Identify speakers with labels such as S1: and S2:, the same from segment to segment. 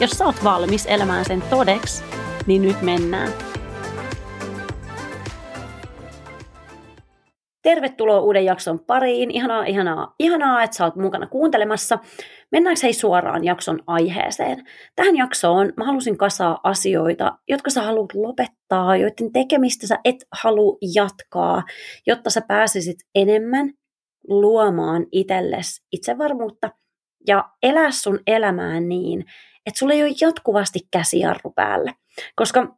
S1: Jos sä oot valmis elämään sen todeksi, niin nyt mennään. Tervetuloa uuden jakson pariin. Ihanaa, ihanaa, ihanaa, että sä oot mukana kuuntelemassa. Mennäänkö hei suoraan jakson aiheeseen? Tähän jaksoon mä halusin kasaa asioita, jotka sä haluat lopettaa, joiden tekemistä sä et halua jatkaa, jotta sä pääsisit enemmän luomaan itsellesi itsevarmuutta ja elää sun elämää niin, että sulla ei ole jatkuvasti käsijarru päällä. Koska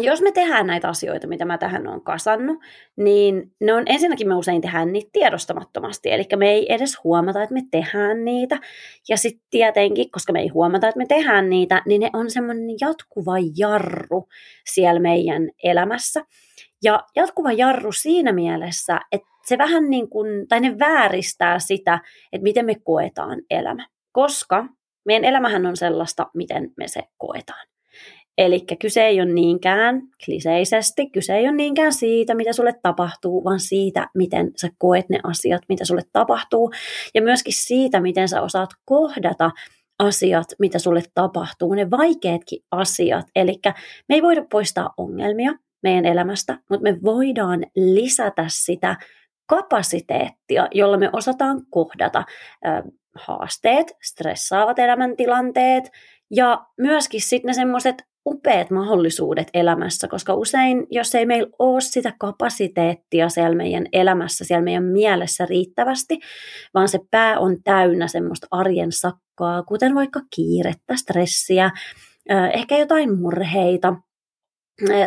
S1: jos me tehdään näitä asioita, mitä mä tähän on kasannut, niin ne on ensinnäkin me usein tehdään niitä tiedostamattomasti, eli me ei edes huomata, että me tehdään niitä, ja sitten tietenkin, koska me ei huomata, että me tehdään niitä, niin ne on semmoinen jatkuva jarru siellä meidän elämässä. Ja jatkuva jarru siinä mielessä, että se vähän niin kuin, tai ne vääristää sitä, että miten me koetaan elämä. Koska meidän elämähän on sellaista, miten me se koetaan. Eli kyse ei ole niinkään, kliseisesti, kyse ei ole niinkään siitä, mitä sulle tapahtuu, vaan siitä, miten sä koet ne asiat, mitä sulle tapahtuu. Ja myöskin siitä, miten sä osaat kohdata asiat, mitä sulle tapahtuu, ne vaikeatkin asiat. Eli me ei voida poistaa ongelmia meidän elämästä, mutta me voidaan lisätä sitä kapasiteettia, jolla me osataan kohdata haasteet, stressaavat elämäntilanteet ja myöskin sitten ne semmoiset upeat mahdollisuudet elämässä, koska usein, jos ei meillä ole sitä kapasiteettia siellä meidän elämässä, siellä meidän mielessä riittävästi, vaan se pää on täynnä semmoista arjen sakkaa, kuten vaikka kiirettä, stressiä, ehkä jotain murheita,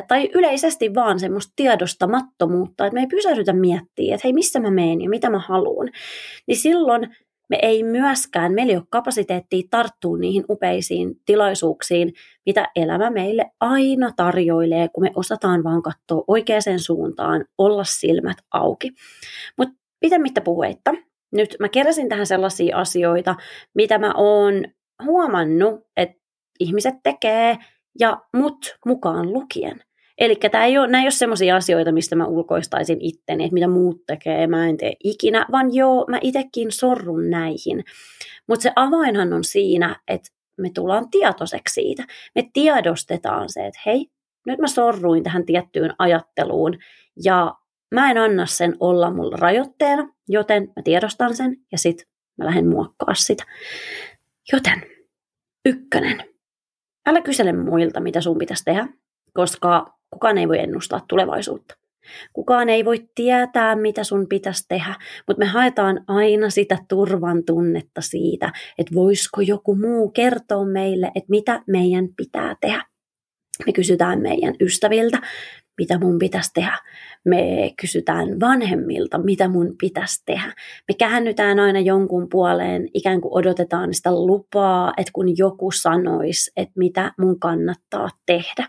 S1: tai yleisesti vaan semmoista tiedostamattomuutta, että me ei pysähdytä miettiä, että hei, missä mä menen ja mitä mä haluan, niin silloin me ei myöskään, meillä ei ole kapasiteettia tarttua niihin upeisiin tilaisuuksiin, mitä elämä meille aina tarjoilee, kun me osataan vaan katsoa oikeaan suuntaan, olla silmät auki. Mutta pitemmittä puheitta, nyt mä keräsin tähän sellaisia asioita, mitä mä oon huomannut, että ihmiset tekee, ja mut mukaan lukien – Eli tämä ei ole, nämä ole sellaisia asioita, mistä mä ulkoistaisin itteni, että mitä muut tekee, mä en tee ikinä, vaan joo, mä itsekin sorrun näihin. Mutta se avainhan on siinä, että me tullaan tietoiseksi siitä. Me tiedostetaan se, että hei, nyt mä sorruin tähän tiettyyn ajatteluun ja mä en anna sen olla mulla rajoitteena, joten mä tiedostan sen ja sit mä lähden muokkaa sitä. Joten ykkönen. Älä kysele muilta, mitä sun pitäisi tehdä, koska Kukaan ei voi ennustaa tulevaisuutta. Kukaan ei voi tietää, mitä sun pitäisi tehdä, mutta me haetaan aina sitä turvan tunnetta siitä, että voisiko joku muu kertoa meille, että mitä meidän pitää tehdä. Me kysytään meidän ystäviltä, mitä mun pitäisi tehdä. Me kysytään vanhemmilta, mitä mun pitäisi tehdä. Me käännytään aina jonkun puoleen, ikään kuin odotetaan sitä lupaa, että kun joku sanoisi, että mitä mun kannattaa tehdä.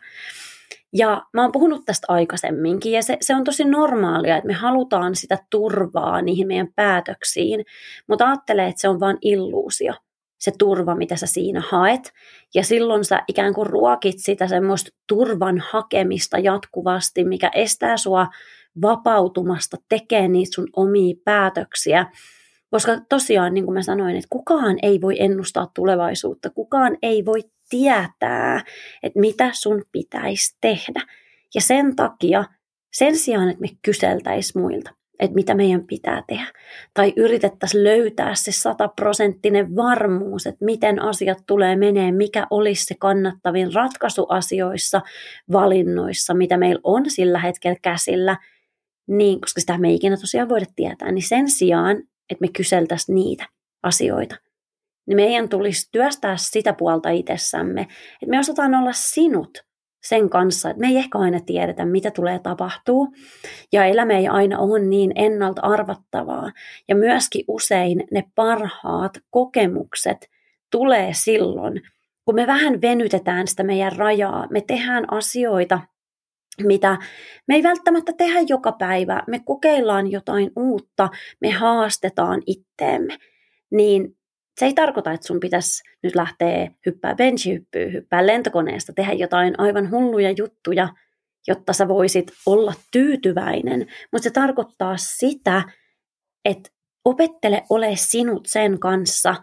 S1: Ja mä oon puhunut tästä aikaisemminkin, ja se, se on tosi normaalia, että me halutaan sitä turvaa niihin meidän päätöksiin, mutta ajattele, että se on vain illuusio, se turva, mitä sä siinä haet, ja silloin sä ikään kuin ruokit sitä semmoista turvan hakemista jatkuvasti, mikä estää sua vapautumasta tekemään niitä sun omia päätöksiä, koska tosiaan, niin kuin mä sanoin, että kukaan ei voi ennustaa tulevaisuutta, kukaan ei voi tietää, että mitä sun pitäisi tehdä. Ja sen takia, sen sijaan, että me kyseltäisiin muilta, että mitä meidän pitää tehdä, tai yritettäisiin löytää se sataprosenttinen varmuus, että miten asiat tulee menee, mikä olisi se kannattavin ratkaisu asioissa, valinnoissa, mitä meillä on sillä hetkellä käsillä, niin, koska sitä me ei ikinä tosiaan voida tietää, niin sen sijaan, että me kyseltäisiin niitä asioita, niin meidän tulisi työstää sitä puolta itsessämme, että me osataan olla sinut sen kanssa, että me ei ehkä aina tiedetä, mitä tulee tapahtuu, ja elämä ei aina ole niin ennalta arvattavaa, ja myöskin usein ne parhaat kokemukset tulee silloin, kun me vähän venytetään sitä meidän rajaa, me tehdään asioita, mitä me ei välttämättä tehdä joka päivä, me kokeillaan jotain uutta, me haastetaan itteemme, niin se ei tarkoita, että sun pitäisi nyt lähteä hyppää benchihyppyyn, hyppää lentokoneesta, tehdä jotain aivan hulluja juttuja, jotta sä voisit olla tyytyväinen. Mutta se tarkoittaa sitä, että opettele ole sinut sen kanssa,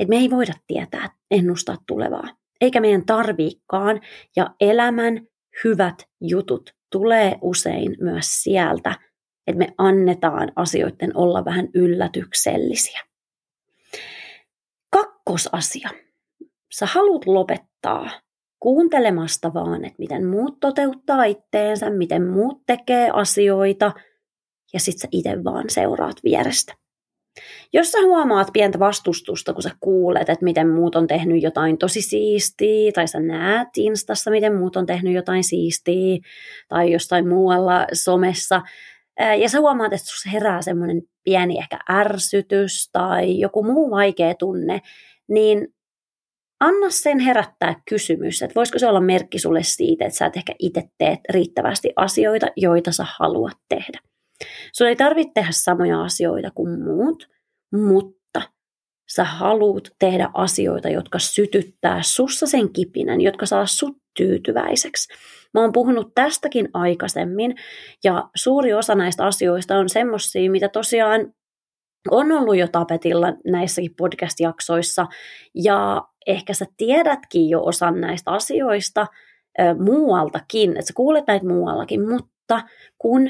S1: että me ei voida tietää, ennustaa tulevaa. Eikä meidän tarviikaan. Ja elämän hyvät jutut tulee usein myös sieltä, että me annetaan asioiden olla vähän yllätyksellisiä. Kakkosasia. Sä haluat lopettaa kuuntelemasta vaan, että miten muut toteuttaa itteensä, miten muut tekee asioita, ja sit sä itse vaan seuraat vierestä. Jos sä huomaat pientä vastustusta, kun sä kuulet, että miten muut on tehnyt jotain tosi siistiä, tai sä näet Instassa, miten muut on tehnyt jotain siistiä, tai jostain muualla somessa, ja sä huomaat, että sussa herää semmoinen pieni ehkä ärsytys tai joku muu vaikea tunne, niin anna sen herättää kysymys, että voisiko se olla merkki sulle siitä, että sä et ehkä itse teet riittävästi asioita, joita sä haluat tehdä. Sun ei tarvitse tehdä samoja asioita kuin muut, mutta sä haluat tehdä asioita, jotka sytyttää sussa sen kipinän, jotka saa sut tyytyväiseksi. Mä oon puhunut tästäkin aikaisemmin, ja suuri osa näistä asioista on semmoisia, mitä tosiaan on ollut jo tapetilla näissäkin podcast-jaksoissa, ja ehkä sä tiedätkin jo osan näistä asioista ö, muualtakin, että sä kuulet näitä muuallakin, mutta kun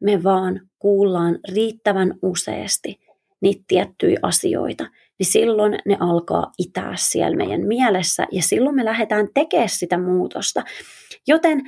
S1: me vaan kuullaan riittävän useasti niitä tiettyjä asioita, niin silloin ne alkaa itää siellä meidän mielessä ja silloin me lähdetään tekemään sitä muutosta. Joten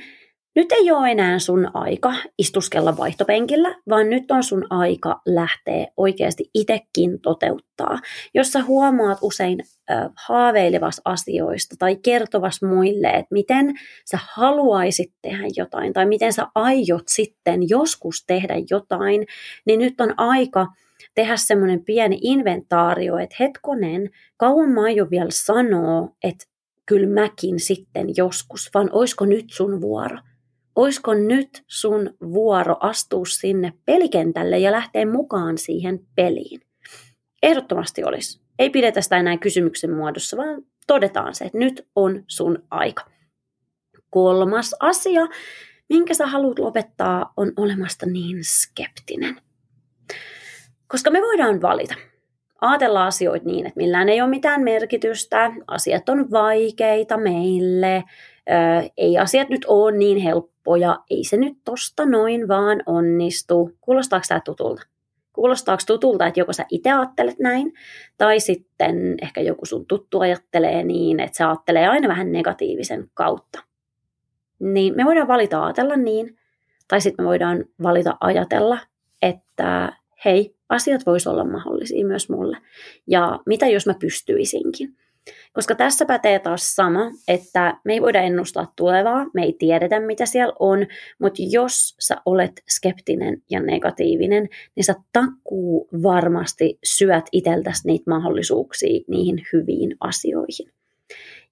S1: nyt ei ole enää sun aika istuskella vaihtopenkillä, vaan nyt on sun aika lähteä oikeasti itekin toteuttaa. Jos sä huomaat usein äh, haaveilevas asioista tai kertovas muille, että miten sä haluaisit tehdä jotain tai miten sä aiot sitten joskus tehdä jotain, niin nyt on aika tehdä semmoinen pieni inventaario, että hetkonen, kauan mä aion vielä sanoa, että kyllä mäkin sitten joskus, vaan oisko nyt sun vuoro – oisko nyt sun vuoro astua sinne pelikentälle ja lähteä mukaan siihen peliin? Ehdottomasti olisi. Ei pidetä sitä enää kysymyksen muodossa, vaan todetaan se, että nyt on sun aika. Kolmas asia, minkä sä haluat lopettaa, on olemasta niin skeptinen. Koska me voidaan valita. Aatella asioita niin, että millään ei ole mitään merkitystä, asiat on vaikeita meille, ei asiat nyt ole niin helppoja, ei se nyt tosta noin vaan onnistu. Kuulostaako tämä tutulta? Kuulostaako tutulta, että joko sä itse ajattelet näin, tai sitten ehkä joku sun tuttu ajattelee niin, että se ajattelee aina vähän negatiivisen kautta. Niin me voidaan valita ajatella niin, tai sitten me voidaan valita ajatella, että hei, asiat voisi olla mahdollisia myös mulle. Ja mitä jos mä pystyisinkin? Koska tässä pätee taas sama, että me ei voida ennustaa tulevaa, me ei tiedetä mitä siellä on, mutta jos sä olet skeptinen ja negatiivinen, niin sä takkuu varmasti syöt iteltäsi niitä mahdollisuuksia niihin hyviin asioihin.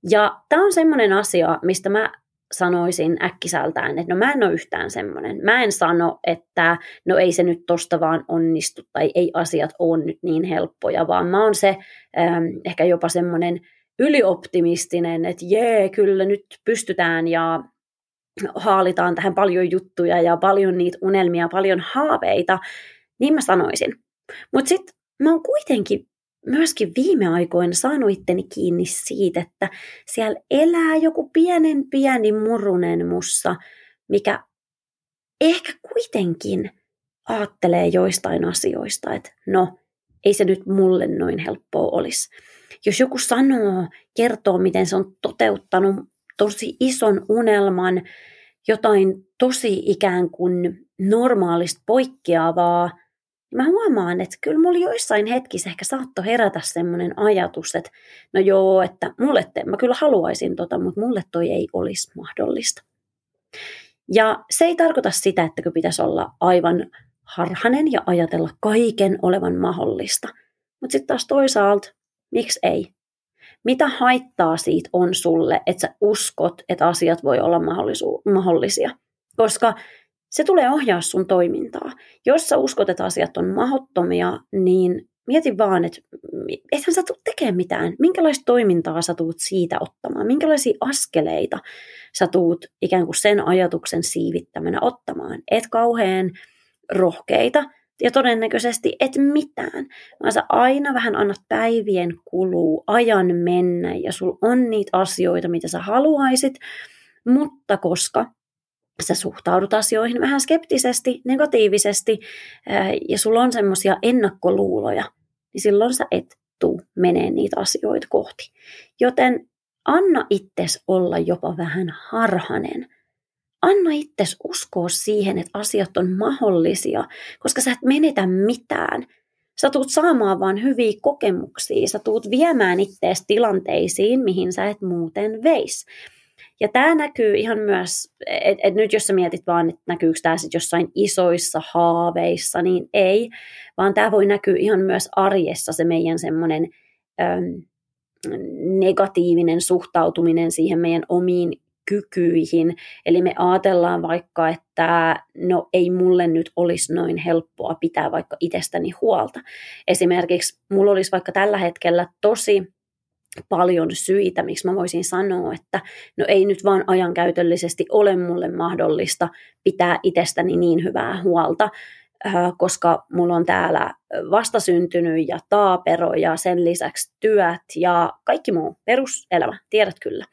S1: Ja tämä on semmoinen asia, mistä mä sanoisin äkkisältään, että no mä en ole yhtään semmoinen. Mä en sano, että no ei se nyt tosta vaan onnistu tai ei asiat ole nyt niin helppoja, vaan mä oon se ähm, ehkä jopa semmoinen ylioptimistinen, että jee, kyllä nyt pystytään ja haalitaan tähän paljon juttuja ja paljon niitä unelmia, paljon haaveita, niin mä sanoisin. Mutta sitten mä oon kuitenkin myöskin viime aikoina saanut itteni kiinni siitä, että siellä elää joku pienen pieni murunen mussa, mikä ehkä kuitenkin ajattelee joistain asioista, että no, ei se nyt mulle noin helppoa olisi. Jos joku sanoo, kertoo, miten se on toteuttanut tosi ison unelman, jotain tosi ikään kuin normaalista poikkeavaa, mä huomaan, että kyllä mulla joissain hetkissä ehkä saattoi herätä semmoinen ajatus, että no joo, että mulle te, mä kyllä haluaisin tota, mutta mulle toi ei olisi mahdollista. Ja se ei tarkoita sitä, että pitäisi olla aivan harhanen ja ajatella kaiken olevan mahdollista. Mutta sitten taas toisaalta, miksi ei? Mitä haittaa siitä on sulle, että sä uskot, että asiat voi olla mahdollisia? Koska se tulee ohjaa sun toimintaa. Jos sä uskot, että asiat on mahdottomia, niin mieti vaan, että ethän sä tule tekemään mitään. Minkälaista toimintaa sä tuut siitä ottamaan? Minkälaisia askeleita sä tuut ikään kuin sen ajatuksen siivittämänä ottamaan? Et kauhean rohkeita ja todennäköisesti et mitään, vaan sä aina vähän annat päivien kuluu, ajan mennä ja sul on niitä asioita, mitä sä haluaisit, mutta koska sä suhtaudut asioihin vähän skeptisesti, negatiivisesti ja sulla on semmoisia ennakkoluuloja, niin silloin sä et tuu menee niitä asioita kohti. Joten anna itses olla jopa vähän harhanen. Anna itses uskoa siihen, että asiat on mahdollisia, koska sä et menetä mitään. Sä tuut saamaan vaan hyviä kokemuksia, sä tuut viemään ittees tilanteisiin, mihin sä et muuten veis. Ja tämä näkyy ihan myös, että et nyt jos sä mietit vaan, että näkyykö tämä sitten jossain isoissa haaveissa, niin ei, vaan tämä voi näkyä ihan myös arjessa se meidän semmoinen negatiivinen suhtautuminen siihen meidän omiin kykyihin. Eli me ajatellaan vaikka, että no ei mulle nyt olisi noin helppoa pitää vaikka itsestäni huolta. Esimerkiksi mulla olisi vaikka tällä hetkellä tosi paljon syitä, miksi mä voisin sanoa, että no ei nyt vaan ajankäytöllisesti ole mulle mahdollista pitää itsestäni niin hyvää huolta, äh, koska mulla on täällä vastasyntynyt ja taapero ja sen lisäksi työt ja kaikki muu peruselämä, tiedät kyllä.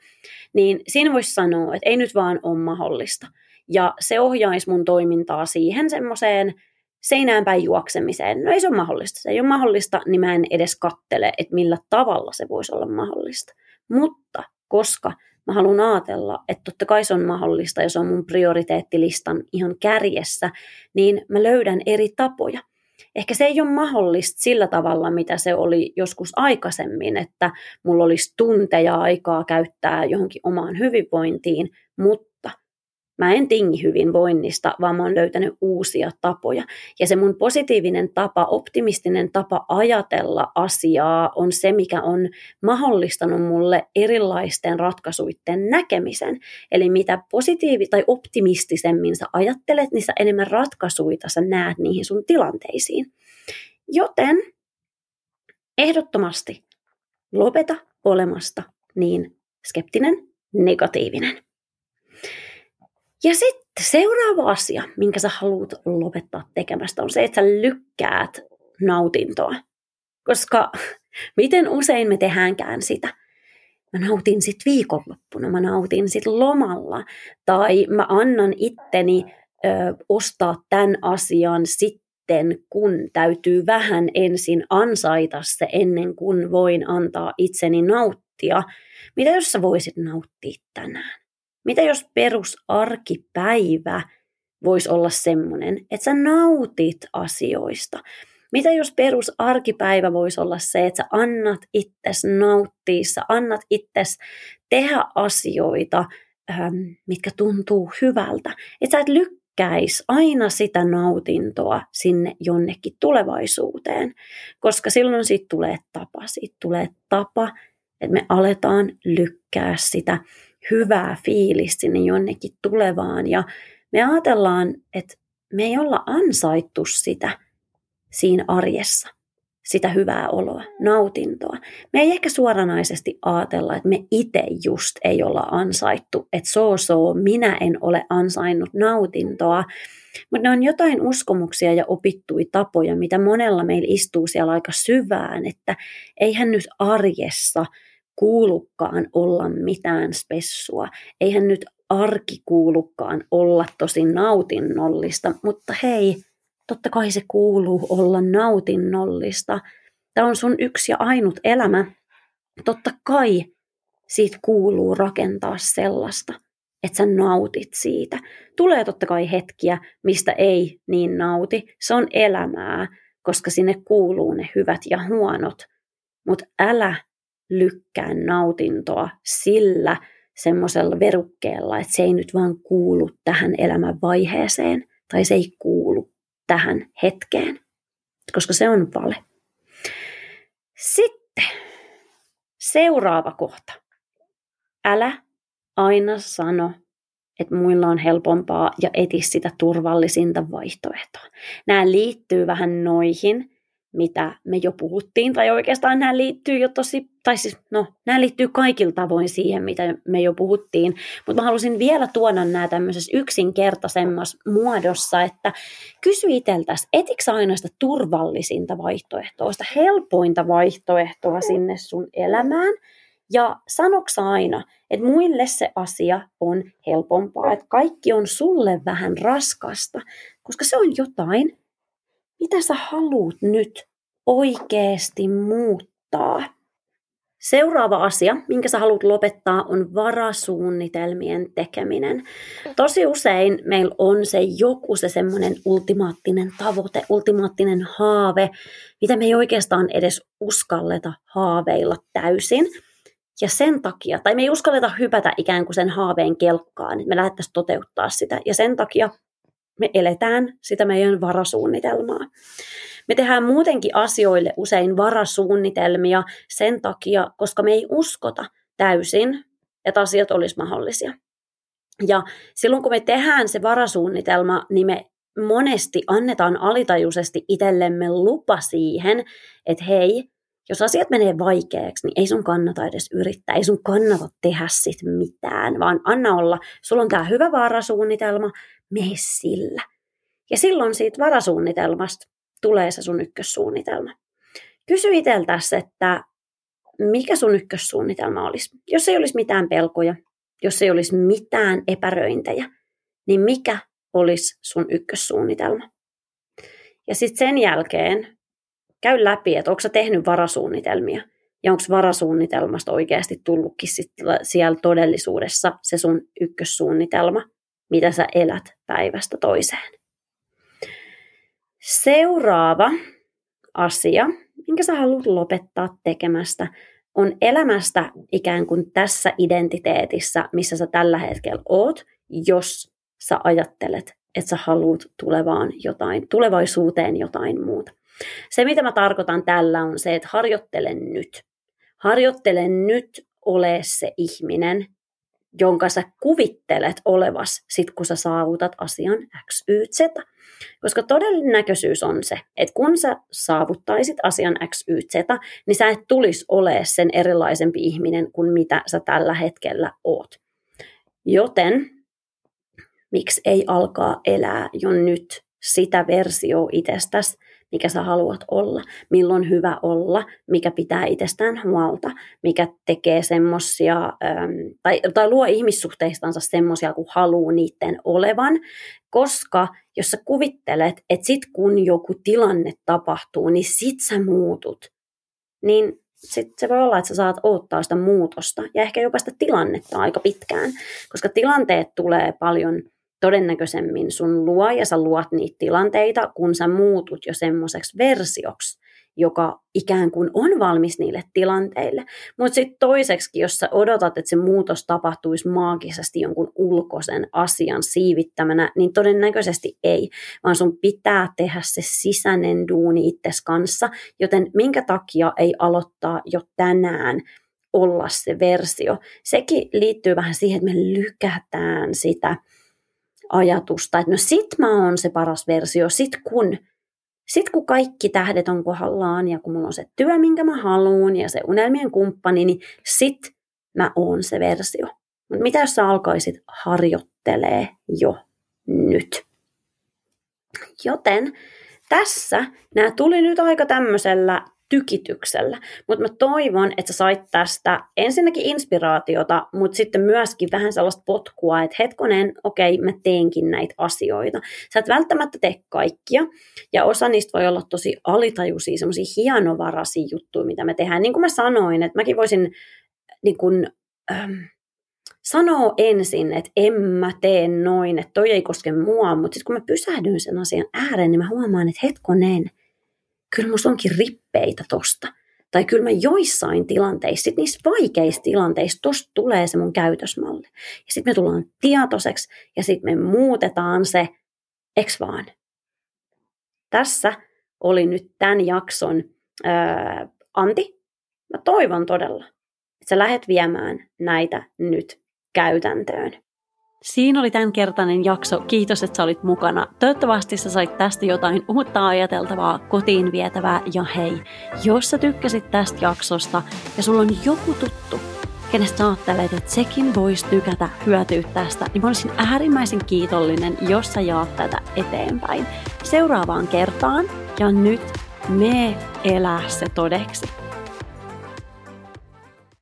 S1: Niin siinä voisi sanoa, että ei nyt vaan ole mahdollista. Ja se ohjaisi mun toimintaa siihen semmoiseen seinään päin juoksemiseen. No ei se ole mahdollista. Se ei ole mahdollista, niin mä en edes kattele, että millä tavalla se voisi olla mahdollista. Mutta koska mä haluan ajatella, että totta kai se on mahdollista ja se on mun prioriteettilistan ihan kärjessä, niin mä löydän eri tapoja. Ehkä se ei ole mahdollista sillä tavalla, mitä se oli joskus aikaisemmin, että mulla olisi tunteja aikaa käyttää johonkin omaan hyvinvointiin, mutta Mä en tingi hyvinvoinnista, vaan mä oon löytänyt uusia tapoja. Ja se mun positiivinen tapa, optimistinen tapa ajatella asiaa on se, mikä on mahdollistanut mulle erilaisten ratkaisuiden näkemisen. Eli mitä positiivi- tai optimistisemmin sä ajattelet, niin sä enemmän ratkaisuita sä näet niihin sun tilanteisiin. Joten ehdottomasti lopeta olemasta niin skeptinen, negatiivinen. Ja sitten seuraava asia, minkä sä haluat lopettaa tekemästä, on se, että sä lykkäät nautintoa. Koska miten usein me tehdäänkään sitä? Mä nautin sit viikonloppuna, mä nautin sit lomalla, tai mä annan itteni ö, ostaa tämän asian sitten, kun täytyy vähän ensin ansaita se ennen kuin voin antaa itseni nauttia. Mitä jos sä voisit nauttia tänään? Mitä jos perusarkipäivä voisi olla semmoinen, että sä nautit asioista? Mitä jos perusarkipäivä voisi olla se, että sä annat itses nauttia, sä annat itses tehdä asioita, ähm, mitkä tuntuu hyvältä. Että sä et lykkäis aina sitä nautintoa sinne jonnekin tulevaisuuteen, koska silloin siitä tulee tapa. Siitä tulee tapa, että me aletaan lykkää sitä hyvää fiilistä sinne jonnekin tulevaan. Ja me ajatellaan, että me ei olla ansaittu sitä siinä arjessa, sitä hyvää oloa, nautintoa. Me ei ehkä suoranaisesti ajatella, että me itse just ei olla ansaittu, että so so, minä en ole ansainnut nautintoa, mutta ne on jotain uskomuksia ja opittui tapoja, mitä monella meillä istuu siellä aika syvään, että eihän nyt arjessa – kuulukaan olla mitään spessua. Eihän nyt arki kuulukaan olla tosi nautinnollista, mutta hei, totta kai se kuuluu olla nautinnollista. Tämä on sun yksi ja ainut elämä. Totta kai siitä kuuluu rakentaa sellaista, että sä nautit siitä. Tulee totta kai hetkiä, mistä ei niin nauti. Se on elämää, koska sinne kuuluu ne hyvät ja huonot. Mutta älä lykkään nautintoa sillä semmoisella verukkeella, että se ei nyt vaan kuulu tähän elämän vaiheeseen tai se ei kuulu tähän hetkeen, koska se on vale. Sitten Seuraava kohta. Älä aina sano, että muilla on helpompaa ja eti sitä turvallisinta vaihtoehtoa. Nämä liittyy vähän noihin, mitä me jo puhuttiin, tai oikeastaan nämä liittyy jo tosi, tai siis no, nämä liittyy kaikilla tavoin siihen, mitä me jo puhuttiin, mutta mä halusin vielä tuoda nämä tämmöisessä yksinkertaisemmassa muodossa, että kysy itseltäsi, etikö aina sitä turvallisinta vaihtoehtoa, sitä helpointa vaihtoehtoa sinne sun elämään, ja sanoksa aina, että muille se asia on helpompaa, että kaikki on sulle vähän raskasta, koska se on jotain, mitä sä haluut nyt oikeasti muuttaa. Seuraava asia, minkä sä haluat lopettaa, on varasuunnitelmien tekeminen. Tosi usein meillä on se joku se semmoinen ultimaattinen tavoite, ultimaattinen haave, mitä me ei oikeastaan edes uskalleta haaveilla täysin – ja sen takia, tai me ei uskalleta hypätä ikään kuin sen haaveen kelkkaan, että me lähdettäisiin toteuttaa sitä. Ja sen takia me eletään sitä meidän varasuunnitelmaa. Me tehdään muutenkin asioille usein varasuunnitelmia sen takia, koska me ei uskota täysin, että asiat olisi mahdollisia. Ja silloin kun me tehdään se varasuunnitelma, niin me monesti annetaan alitajuisesti itsellemme lupa siihen, että hei, jos asiat menee vaikeaksi, niin ei sun kannata edes yrittää, ei sun kannata tehdä sit mitään, vaan anna olla, sulla on tämä hyvä varasuunnitelma, mene sillä. Ja silloin siitä varasuunnitelmasta tulee se sun ykkössuunnitelma. Kysy itseltäsi, että mikä sun ykkössuunnitelma olisi. Jos ei olisi mitään pelkoja, jos ei olisi mitään epäröintejä, niin mikä olisi sun ykkössuunnitelma? Ja sitten sen jälkeen käy läpi, että onko sä tehnyt varasuunnitelmia ja onko varasuunnitelmasta oikeasti tullutkin sit siellä todellisuudessa se sun ykkössuunnitelma, mitä sä elät päivästä toiseen. Seuraava asia, minkä sä haluat lopettaa tekemästä, on elämästä ikään kuin tässä identiteetissä, missä sä tällä hetkellä oot, jos sä ajattelet, että sä haluat tulevaan jotain, tulevaisuuteen jotain muuta. Se, mitä mä tarkoitan tällä, on se, että harjoittele nyt. Harjoittele nyt ole se ihminen, jonka sä kuvittelet olevas sit kun sä saavutat asian X, Y, Z. Koska todennäköisyys on se, että kun sä saavuttaisit asian X, Y, Z, niin sä et tulisi ole sen erilaisempi ihminen kuin mitä sä tällä hetkellä oot. Joten miksi ei alkaa elää jo nyt sitä versio itsestäsi, mikä sä haluat olla, milloin hyvä olla, mikä pitää itsestään huolta, mikä tekee semmosia, tai, tai luo ihmissuhteistansa semmosia, kun haluaa niiden olevan, koska jos sä kuvittelet, että sit kun joku tilanne tapahtuu, niin sit sä muutut, niin sitten se voi olla, että sä saat odottaa sitä muutosta ja ehkä jopa sitä tilannetta aika pitkään, koska tilanteet tulee paljon todennäköisemmin sun luo ja sä luot niitä tilanteita, kun sä muutut jo semmoiseksi versioksi, joka ikään kuin on valmis niille tilanteille. Mutta sitten toiseksi, jos sä odotat, että se muutos tapahtuisi maagisesti jonkun ulkoisen asian siivittämänä, niin todennäköisesti ei, vaan sun pitää tehdä se sisäinen duuni itses kanssa, joten minkä takia ei aloittaa jo tänään olla se versio. Sekin liittyy vähän siihen, että me lykätään sitä ajatusta, että no sit mä oon se paras versio, sit kun, sit kun kaikki tähdet on kohdallaan ja kun mulla on se työ, minkä mä haluan ja se unelmien kumppani, niin sit mä oon se versio. Mutta mitä jos sä alkaisit harjoittelee jo nyt? Joten tässä nämä tuli nyt aika tämmöisellä tykityksellä. Mutta mä toivon, että sä sait tästä ensinnäkin inspiraatiota, mutta sitten myöskin vähän sellaista potkua, että hetkonen, okei, mä teenkin näitä asioita. Sä et välttämättä tee kaikkia, ja osa niistä voi olla tosi alitajuisia, semmoisia hienovaraisia juttuja, mitä me tehdään. Niin kuin mä sanoin, että mäkin voisin niin kun, ähm, sanoa ensin, että en mä tee noin, että toi ei koske mua, mutta sitten kun mä pysähdyn sen asian ääreen, niin mä huomaan, että hetkonen, kyllä musta onkin rippeitä tosta. Tai kyllä mä joissain tilanteissa, sit niissä vaikeissa tilanteissa, tosta tulee se mun käytösmalli. Ja sitten me tullaan tietoiseksi ja sitten me muutetaan se, eks vaan. Tässä oli nyt tämän jakson ää, Anti. Mä toivon todella, että sä lähdet viemään näitä nyt käytäntöön. Siinä oli tämänkertainen jakso. Kiitos, että sä olit mukana. Toivottavasti sä sait tästä jotain uutta ajateltavaa, kotiin vietävää. Ja hei, jos sä tykkäsit tästä jaksosta ja sulla on joku tuttu, kenestä sä ajattelet, että sekin voisi tykätä hyötyä tästä, niin mä olisin äärimmäisen kiitollinen, jos sä jaat tätä eteenpäin. Seuraavaan kertaan ja nyt me elää se todeksi.